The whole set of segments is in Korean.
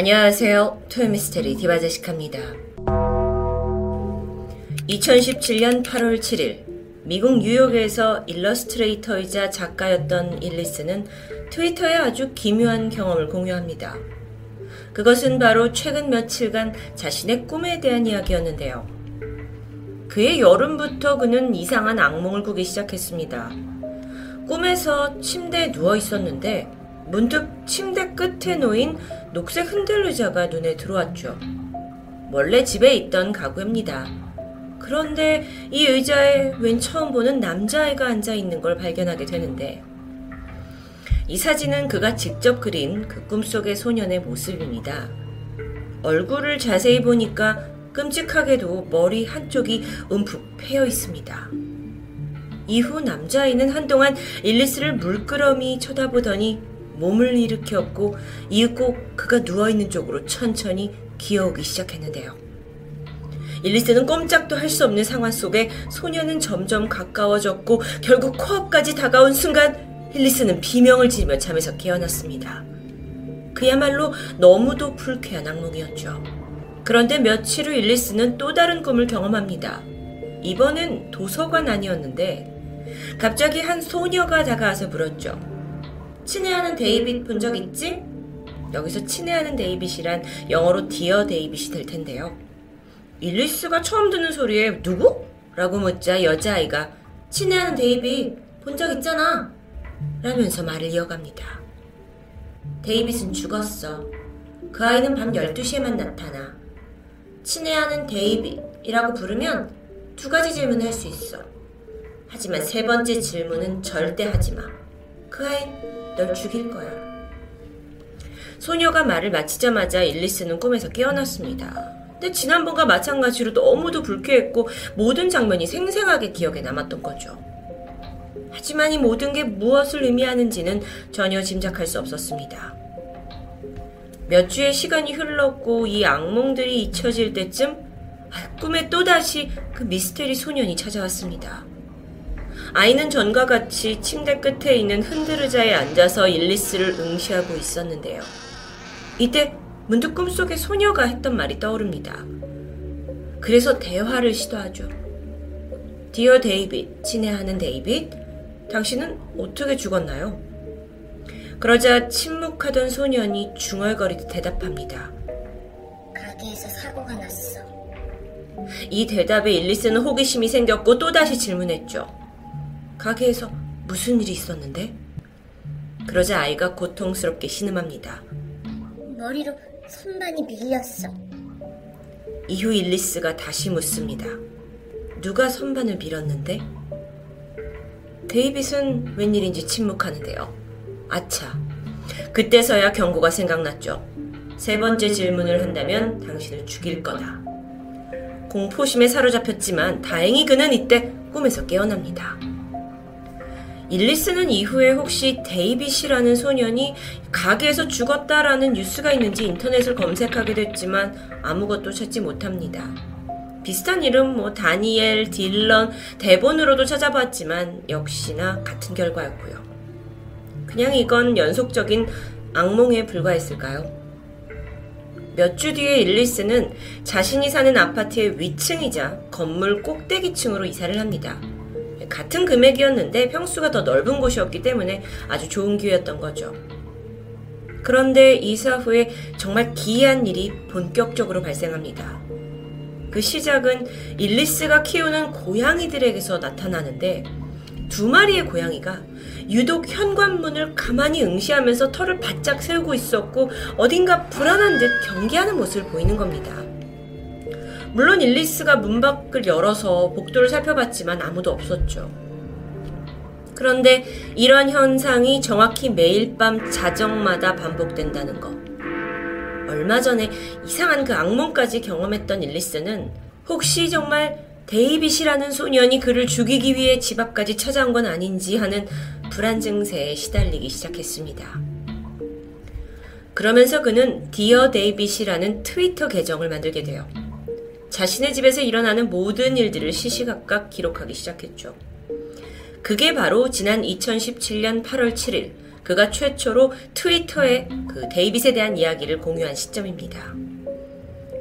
안녕하세요. 토요미스테리 디바제식합니다. 2017년 8월 7일 미국 뉴욕에서 일러스트레이터이자 작가였던 일리스는 트위터에 아주 기묘한 경험을 공유합니다. 그것은 바로 최근 며칠간 자신의 꿈에 대한 이야기였는데요. 그의 여름부터 그는 이상한 악몽을 꾸기 시작했습니다. 꿈에서 침대에 누워 있었는데 문득 침대 끝에 놓인 녹색 흔들 의자가 눈에 들어왔죠. 원래 집에 있던 가구입니다. 그런데 이 의자에 웬 처음 보는 남자아이가 앉아 있는 걸 발견하게 되는데 이 사진은 그가 직접 그린 그 꿈속의 소년의 모습입니다. 얼굴을 자세히 보니까 끔찍하게도 머리 한쪽이 움푹 패여 있습니다. 이후 남자아이는 한동안 일리스를 물끄러미 쳐다보더니 몸을 일으켰고 이윽고 그가 누워있는 쪽으로 천천히 기어오기 시작했는데요. 일리스는 꼼짝도 할 수 없는 상황 속에 소녀는 점점 가까워졌고 결국 코앞까지 다가온 순간 일리스는 비명을 지르며 잠에서 깨어났습니다. 그야말로 너무도 불쾌한 악몽이었죠. 그런데 며칠 후 일리스는 또 다른 꿈을 경험합니다. 이번엔 도서관 안이었는데 갑자기 한 소녀가 다가와서 물었죠. 친애하는 데이빗 본 적 있지? 여기서 친애하는 데이빗이란 영어로 디어 데이빗이 될 텐데요. 일리스가 처음 듣는 소리에 누구? 라고 묻자 여자아이가 친애하는 데이빗 본 적 있잖아. 라면서 말을 이어갑니다. 데이빗은 죽었어. 그 아이는 밤 12시에만 나타나. 친애하는 데이빗이라고 부르면 두 가지 질문을 할 수 있어. 하지만 세 번째 질문은 절대 하지 마. 그 아이 널 죽일 거야. 소녀가 말을 마치자마자 일리스는 꿈에서 깨어났습니다. 근데 지난번과 마찬가지로 너무도 불쾌했고 모든 장면이 생생하게 기억에 남았던 거죠. 하지만 이 모든 게 무엇을 의미하는지는 전혀 짐작할 수 없었습니다. 몇 주의 시간이 흘렀고 이 악몽들이 잊혀질 때쯤 아, 꿈에 또다시 그 미스테리 소년이 찾아왔습니다. 아이는 전과 같이 침대 끝에 있는 흔들의자에 앉아서 일리스를 응시하고 있었는데요. 이때 문득 꿈속에 소녀가 했던 말이 떠오릅니다. 그래서 대화를 시도하죠. Dear David, 친애하는 데이빗, 당신은 어떻게 죽었나요? 그러자 침묵하던 소년이 중얼거리듯 대답합니다. 가게에서 사고가 났어. 이 대답에 일리스는 호기심이 생겼고 또다시 질문했죠. 가게에서 무슨 일이 있었는데? 그러자 아이가 고통스럽게 신음합니다. 머리로 손반이 밀렸어. 이후 일리스가 다시 묻습니다. 누가 선반을 밀었는데? 데이빗은 웬일인지 침묵하는데요. 아차. 그때서야 경고가 생각났죠. 세 번째 질문을 한다면 당신을 죽일 거다. 공포심에 사로잡혔지만 다행히 그는 이때 꿈에서 깨어납니다. 일리스는 이후에 혹시 데이빗이라는 소년이 가게에서 죽었다라는 뉴스가 있는지 인터넷을 검색하게 됐지만 아무것도 찾지 못합니다. 비슷한 이름 뭐 다니엘, 딜런, 대본으로도 찾아봤지만 역시나 같은 결과였고요. 그냥 이건 연속적인 악몽에 불과했을까요? 몇 주 뒤에 일리스는 자신이 사는 아파트의 위층이자 건물 꼭대기층으로 이사를 합니다. 같은 금액이었는데 평수가 더 넓은 곳이었기 때문에 아주 좋은 기회였던 거죠. 그런데 이사 후에 정말 기이한 일이 본격적으로 발생합니다. 그 시작은 일리스가 키우는 고양이들에게서 나타나는데 두 마리의 고양이가 유독 현관문을 가만히 응시하면서 털을 바짝 세우고 있었고 어딘가 불안한 듯 경계하는 모습을 보이는 겁니다. 물론 일리스가 문 밖을 열어서 복도를 살펴봤지만 아무도 없었죠. 그런데 이런 현상이 정확히 매일 밤 자정마다 반복된다는 것. 얼마 전에 이상한 그 악몽까지 경험했던 일리스는 혹시 정말 데이빗이라는 소년이 그를 죽이기 위해 집 앞까지 찾아온 건 아닌지 하는 불안 증세에 시달리기 시작했습니다. 그러면서 그는 디어 데이빗이라는 트위터 계정을 만들게 돼요. 자신의 집에서 일어나는 모든 일들을 시시각각 기록하기 시작했죠. 그게 바로 지난 2017년 8월 7일 그가 최초로 트위터에 그 데이빗에 대한 이야기를 공유한 시점입니다.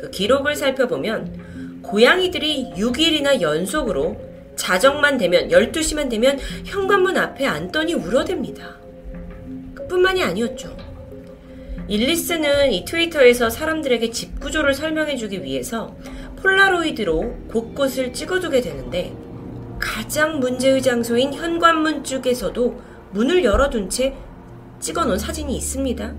그 기록을 살펴보면 고양이들이 6일이나 연속으로 자정만 되면 12시만 되면 현관문 앞에 앉더니 울어댑니다. 그뿐만이 아니었죠. 일리스는 이 트위터에서 사람들에게 집 구조를 설명해주기 위해서 폴라로이드로 곳곳을 찍어두게 되는데 가장 문제의 장소인 현관문 쪽에서도 문을 열어둔 채 찍어놓은 사진이 있습니다.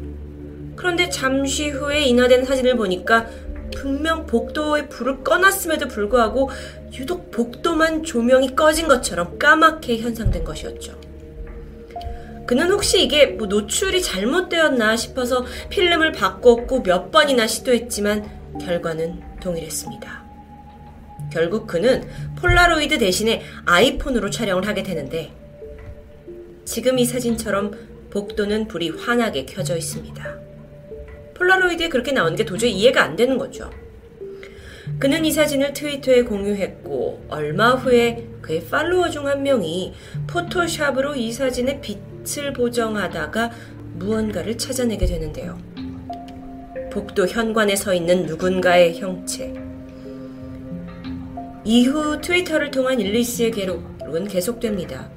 그런데 잠시 후에 인화된 사진을 보니까 분명 복도에 불을 꺼놨음에도 불구하고 유독 복도만 조명이 꺼진 것처럼 까맣게 현상된 것이었죠. 그는 혹시 이게 뭐 노출이 잘못되었나 싶어서 필름을 바꿨고 몇 번이나 시도했지만 결과는 동일했습니다. 결국 그는 폴라로이드 대신에 아이폰으로 촬영을 하게 되는데 지금 이 사진처럼 복도는 불이 환하게 켜져 있습니다. 폴라로이드에 그렇게 나오는 게 도저히 이해가 안 되는 거죠. 그는 이 사진을 트위터에 공유했고 얼마 후에 그의 팔로워 중 한 명이 포토샵으로 이 사진의 빛을 보정하다가 무언가를 찾아내게 되는데요. 복도 현관에 서 있는 누군가의 형체. 이후 트위터를 통한 일리스의 기록은 계속됩니다.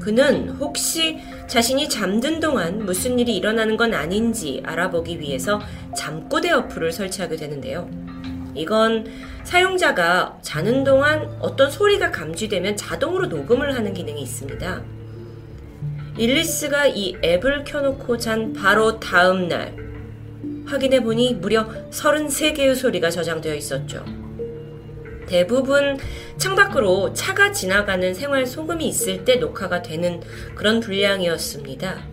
그는 혹시 자신이 잠든 동안 무슨 일이 일어나는 건 아닌지 알아보기 위해서 잠꼬대 어플을 설치하게 되는데요. 이건 사용자가 자는 동안 어떤 소리가 감지되면 자동으로 녹음을 하는 기능이 있습니다. 일리스가 이 앱을 켜놓고 잔 바로 다음 날 확인해 보니 무려 33개의 소리가 저장되어 있었죠. 대부분 창밖으로 차가 지나가는 생활 소금이 있을 때 녹화가 되는 그런 분량이었습니다.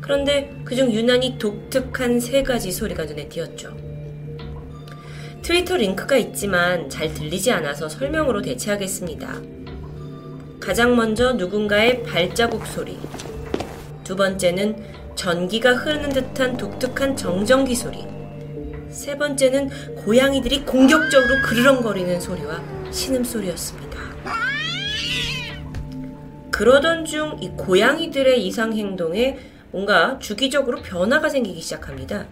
그런데 그중 유난히 독특한 세 가지 소리가 눈에 띄었죠. 트위터 링크가 있지만 잘 들리지 않아서 설명으로 대체하겠습니다. 가장 먼저 누군가의 발자국 소리. 두 번째는 전기가 흐르는 듯한 독특한 정전기 소리. 세 번째는 고양이들이 공격적으로 그르렁거리는 소리와 신음소리였습니다. 그러던 중 이 고양이들의 이상 행동에 뭔가 주기적으로 변화가 생기기 시작합니다.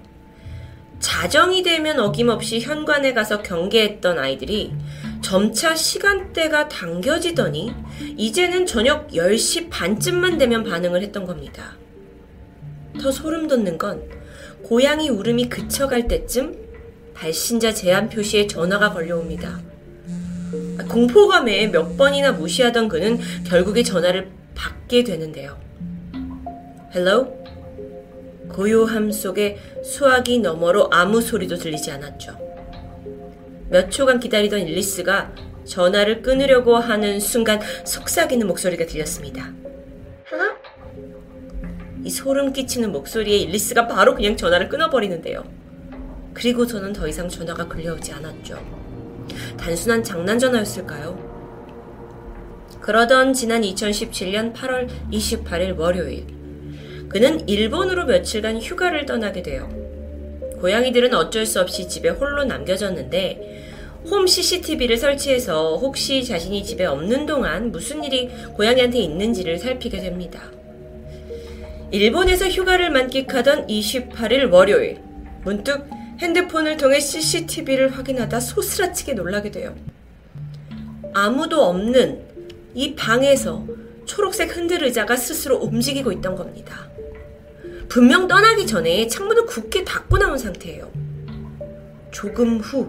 자정이 되면 어김없이 현관에 가서 경계했던 아이들이 점차 시간대가 당겨지더니 이제는 저녁 10시 반쯤만 되면 반응을 했던 겁니다. 더 소름 돋는 건 고양이 울음이 그쳐갈 때쯤 발신자 제한 표시에 전화가 걸려옵니다. 공포감에 몇 번이나 무시하던 그는 결국에 전화를 받게 되는데요. Hello? 고요함 속에 수화기 너머로 아무 소리도 들리지 않았죠. 몇 초간 기다리던 일리스가 전화를 끊으려고 하는 순간 속삭이는 목소리가 들렸습니다. 어? 이 소름 끼치는 목소리에 일리스가 바로 그냥 전화를 끊어버리는데요. 그리고 저는 더 이상 전화가 걸려오지 않았죠. 단순한 장난 전화였을까요? 그러던 지난 2017년 8월 28일 월요일, 그는 일본으로 며칠간 휴가를 떠나게 돼요. 고양이들은 어쩔 수 없이 집에 홀로 남겨졌는데 홈 CCTV를 설치해서 혹시 자신이 집에 없는 동안 무슨 일이 고양이한테 있는지를 살피게 됩니다. 일본에서 휴가를 만끽하던 28일 월요일, 문득 핸드폰을 통해 CCTV를 확인하다 소스라치게 놀라게 돼요. 아무도 없는 이 방에서 초록색 흔들 의자가 스스로 움직이고 있던 겁니다. 분명 떠나기 전에 창문을 굳게 닫고 나온 상태예요. 조금 후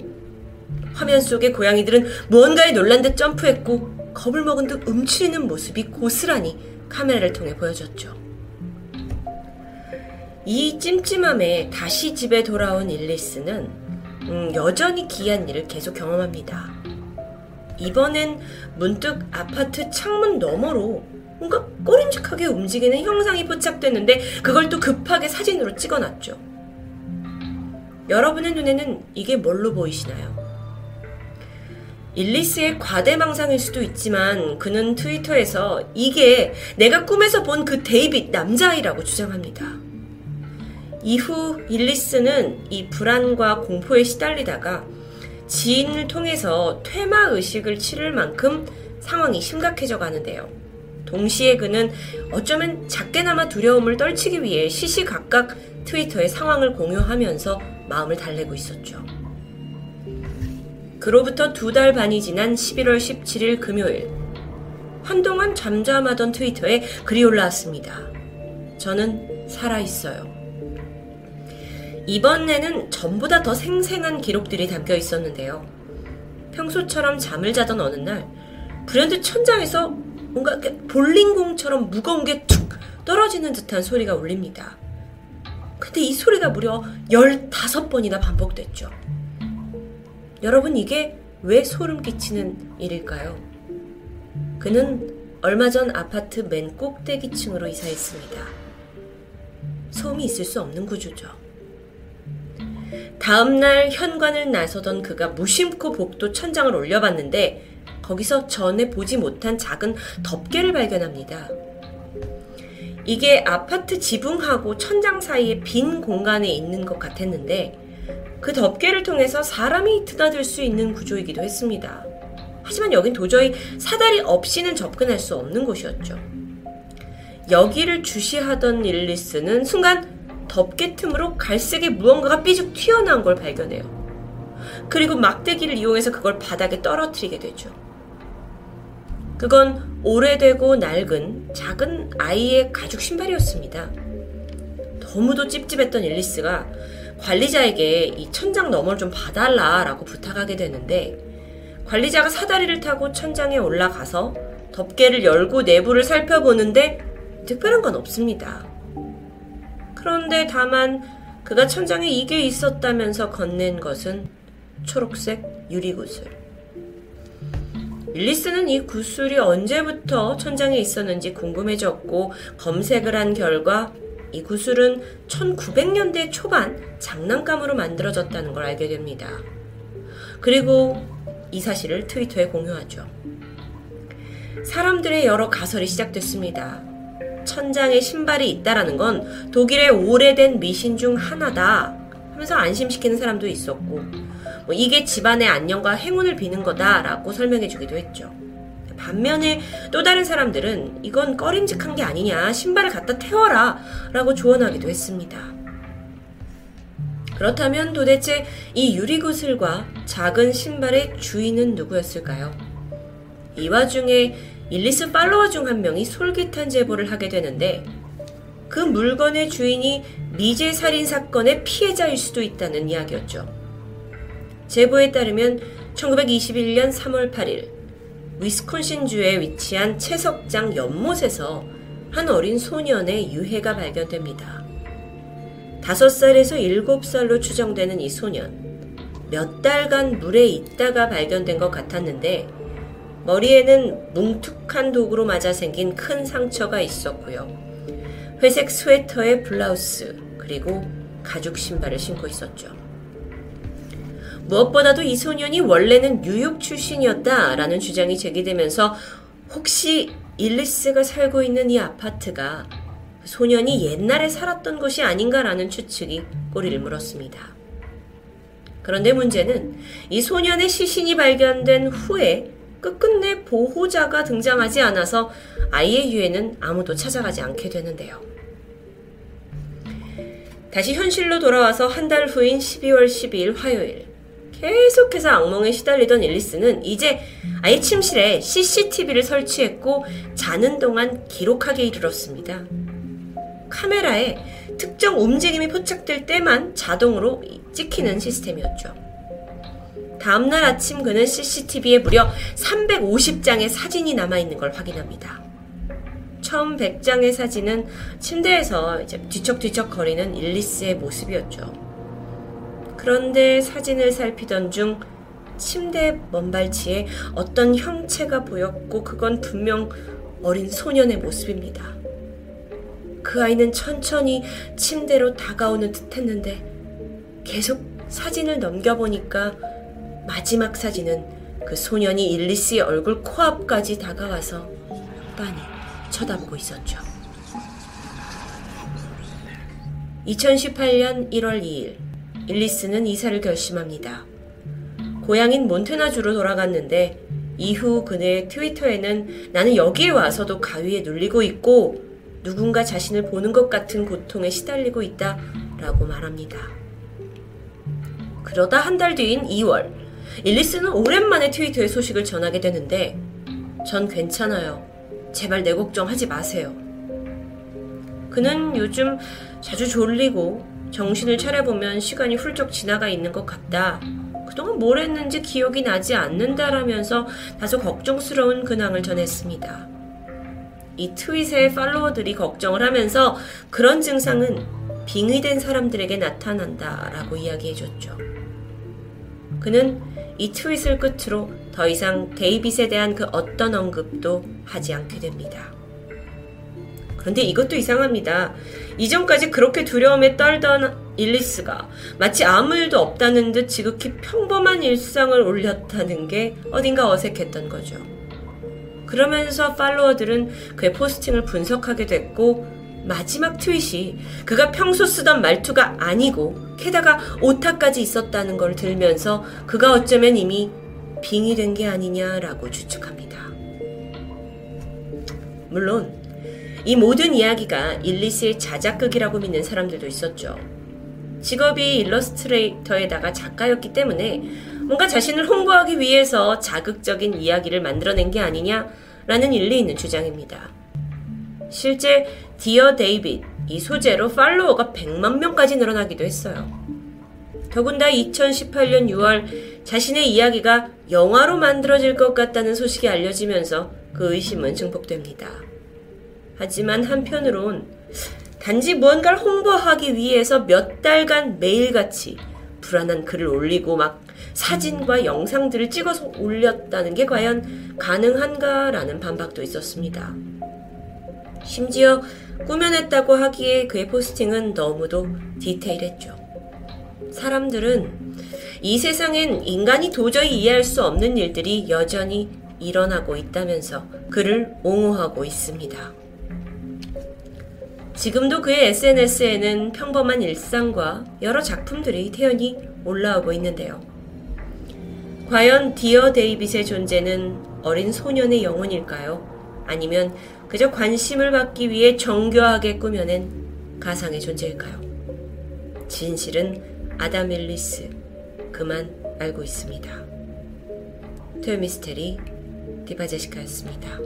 화면 속의 고양이들은 무언가에 놀란 듯 점프했고 겁을 먹은 듯 움츠리는 모습이 고스란히 카메라를 통해 보여졌죠. 이 찜찜함에 다시 집에 돌아온 일리스는 음, 여전히 기이한 일을 계속 경험합니다. 이번엔 문득 아파트 창문 너머로 뭔가 꼬림직하게 움직이는 형상이 포착됐는데 그걸 또 급하게 사진으로 찍어놨죠. 여러분의 눈에는 이게 뭘로 보이시나요? 일리스의 과대망상일 수도 있지만 그는 트위터에서 이게 내가 꿈에서 본 그 데이빗 남자아이라고 주장합니다. 이후 일리스는 이 불안과 공포에 시달리다가 지인을 통해서 퇴마 의식을 치를 만큼 상황이 심각해져 가는데요. 동시에 그는 어쩌면 작게나마 두려움을 떨치기 위해 시시각각 트위터에 상황을 공유하면서 마음을 달래고 있었죠. 그로부터 두 달 반이 지난 11월 17일 금요일, 한동안 잠잠하던 트위터에 글이 올라왔습니다. 저는 살아있어요. 이번에는 전보다 더 생생한 기록들이 담겨 있었는데요. 평소처럼 잠을 자던 어느 날, 브랜드 천장에서 뭔가 볼링공처럼 무거운 게 툭 떨어지는 듯한 소리가 울립니다. 근데 이 소리가 무려 15번이나 반복됐죠. 여러분, 이게 왜 소름 끼치는 일일까요? 그는 얼마 전 아파트 맨 꼭대기층으로 이사했습니다. 소음이 있을 수 없는 구조죠. 다음날 현관을 나서던 그가 무심코 복도 천장을 올려봤는데 거기서 전에 보지 못한 작은 덮개를 발견합니다. 이게 아파트 지붕하고 천장 사이에 빈 공간에 있는 것 같았는데 그 덮개를 통해서 사람이 드나들 수 있는 구조이기도 했습니다. 하지만 여긴 도저히 사다리 없이는 접근할 수 없는 곳이었죠. 여기를 주시하던 일리스는 순간 덮개 틈으로 갈색의 무언가가 삐죽 튀어나온 걸 발견해요. 그리고 막대기를 이용해서 그걸 바닥에 떨어뜨리게 되죠. 그건 오래되고 낡은 작은 아이의 가죽 신발이었습니다. 너무도 찝찝했던 앨리스가 관리자에게 이 천장 너머를 좀 봐달라라고 부탁하게 되는데 관리자가 사다리를 타고 천장에 올라가서 덮개를 열고 내부를 살펴보는데 특별한 건 없습니다. 그런데 다만 그가 천장에 이게 있었다면서 건넨 것은 초록색 유리구슬. 릴리스는 이 구슬이 언제부터 천장에 있었는지 궁금해졌고 검색을 한 결과 이 구슬은 1900년대 초반 장난감으로 만들어졌다는 걸 알게 됩니다. 그리고 이 사실을 트위터에 공유하죠. 사람들의 여러 가설이 시작됐습니다. 천장에 신발이 있다라는 건 독일의 오래된 미신 중 하나다 하면서 안심시키는 사람도 있었고 뭐 이게 집안의 안녕과 행운을 비는 거다라고 설명해 주기도 했죠. 반면에 또 다른 사람들은 이건 꺼림직한 게 아니냐, 신발을 갖다 태워라 라고 조언하기도 했습니다. 그렇다면 도대체 이 유리구슬과 작은 신발의 주인은 누구였을까요? 이 와중에 일리스 팔로워 중 한 명이 솔깃한 제보를 하게 되는데 그 물건의 주인이 미제 살인 사건의 피해자일 수도 있다는 이야기였죠. 제보에 따르면 1921년 3월 8일 위스콘신주에 위치한 채석장 연못에서 한 어린 소년의 유해가 발견됩니다. 5살에서 7살로 추정되는 이 소년. 몇 달간 물에 있다가 발견된 것 같았는데 머리에는 뭉툭한 독으로 맞아 생긴 큰 상처가 있었고요. 회색 스웨터에 블라우스 그리고 가죽 신발을 신고 있었죠. 무엇보다도 이 소년이 원래는 뉴욕 출신이었다라는 주장이 제기되면서 혹시 일리스가 살고 있는 이 아파트가 소년이 옛날에 살았던 곳이 아닌가라는 추측이 꼬리를 물었습니다. 그런데 문제는 이 소년의 시신이 발견된 후에 끝끝내 보호자가 등장하지 않아서 아이의 유해는 아무도 찾아가지 않게 되는데요. 다시 현실로 돌아와서 한 달 후인 12월 12일 화요일. 계속해서 악몽에 시달리던 앨리스는 이제 아예 침실에 CCTV를 설치했고 자는 동안 기록하게 이르렀습니다. 카메라에 특정 움직임이 포착될 때만 자동으로 찍히는 시스템이었죠. 다음날 아침 그는 CCTV에 무려 350장의 사진이 남아있는 걸 확인합니다. 처음 100장의 사진은 침대에서 이제 뒤척뒤척 거리는 일리스의 모습이었죠. 그런데 사진을 살피던 중 침대 먼발치에 어떤 형체가 보였고 그건 분명 어린 소년의 모습입니다. 그 아이는 천천히 침대로 다가오는 듯 했는데 계속 사진을 넘겨보니까 마지막 사진은 그 소년이 일리스의 얼굴 코앞까지 다가와서 빤히 쳐다보고 있었죠. 2018년 1월 2일 일리스는 이사를 결심합니다. 고향인 몬테나주로 돌아갔는데 이후 그의 트위터에는 나는 여기에 와서도 가위에 눌리고 있고 누군가 자신을 보는 것 같은 고통에 시달리고 있다 라고 말합니다. 그러다 한 달 뒤인 2월, 일리스는 오랜만에 트위터에 소식을 전하게 되는데, 전 괜찮아요. 제발 내 걱정하지 마세요. 그는 요즘 자주 졸리고 정신을 차려보면 시간이 훌쩍 지나가 있는 것 같다. 그동안 뭘 했는지 기억이 나지 않는다라면서 다소 걱정스러운 근황을 전했습니다. 이 트윗의 팔로워들이 걱정을 하면서 그런 증상은 빙의된 사람들에게 나타난다라고 이야기해줬죠. 그는 이 트윗을 끝으로 더 이상 데이빗에 대한 그 어떤 언급도 하지 않게 됩니다. 그런데 이것도 이상합니다. 이전까지 그렇게 두려움에 떨던 일리스가 마치 아무 일도 없다는 듯 지극히 평범한 일상을 올렸다는 게 어딘가 어색했던 거죠. 그러면서 팔로워들은 그의 포스팅을 분석하게 됐고 마지막 트윗이 그가 평소 쓰던 말투가 아니고 게다가 오타까지 있었다는 걸 들면서 그가 어쩌면 이미 빙의된 게 아니냐라고 추측합니다. 물론 이 모든 이야기가 일리스의 자작극이라고 믿는 사람들도 있었죠. 직업이 일러스트레이터에다가 작가였기 때문에 뭔가 자신을 홍보하기 위해서 자극적인 이야기를 만들어낸 게 아니냐라는 일리 있는 주장입니다. 실제 Dear David 이 소재로 팔로워가 100만 명까지 늘어나기도 했어요. 더군다나 2018년 6월 자신의 이야기가 영화로 만들어질 것 같다는 소식이 알려지면서 그 의심은 증폭됩니다. 하지만 한편으론 단지 무언가를 홍보하기 위해서 몇 달간 매일같이 불안한 글을 올리고 막 사진과 영상들을 찍어서 올렸다는 게 과연 가능한가라는 반박도 있었습니다. 심지어 꾸며냈다고 하기에 그의 포스팅은 너무도 디테일했죠. 사람들은 이 세상엔 인간이 도저히 이해할 수 없는 일들이 여전히 일어나고 있다면서 그를 옹호하고 있습니다. 지금도 그의 SNS에는 평범한 일상과 여러 작품들이 태연히 올라오고 있는데요. 과연 디어 데이빗의 존재는 어린 소년의 영혼일까요? 아니면 그저 관심을 받기 위해 정교하게 꾸며낸 가상의 존재일까요? 진실은 아담 앨리스 그만 알고 있습니다. 토요미스테리 디바제시카였습니다.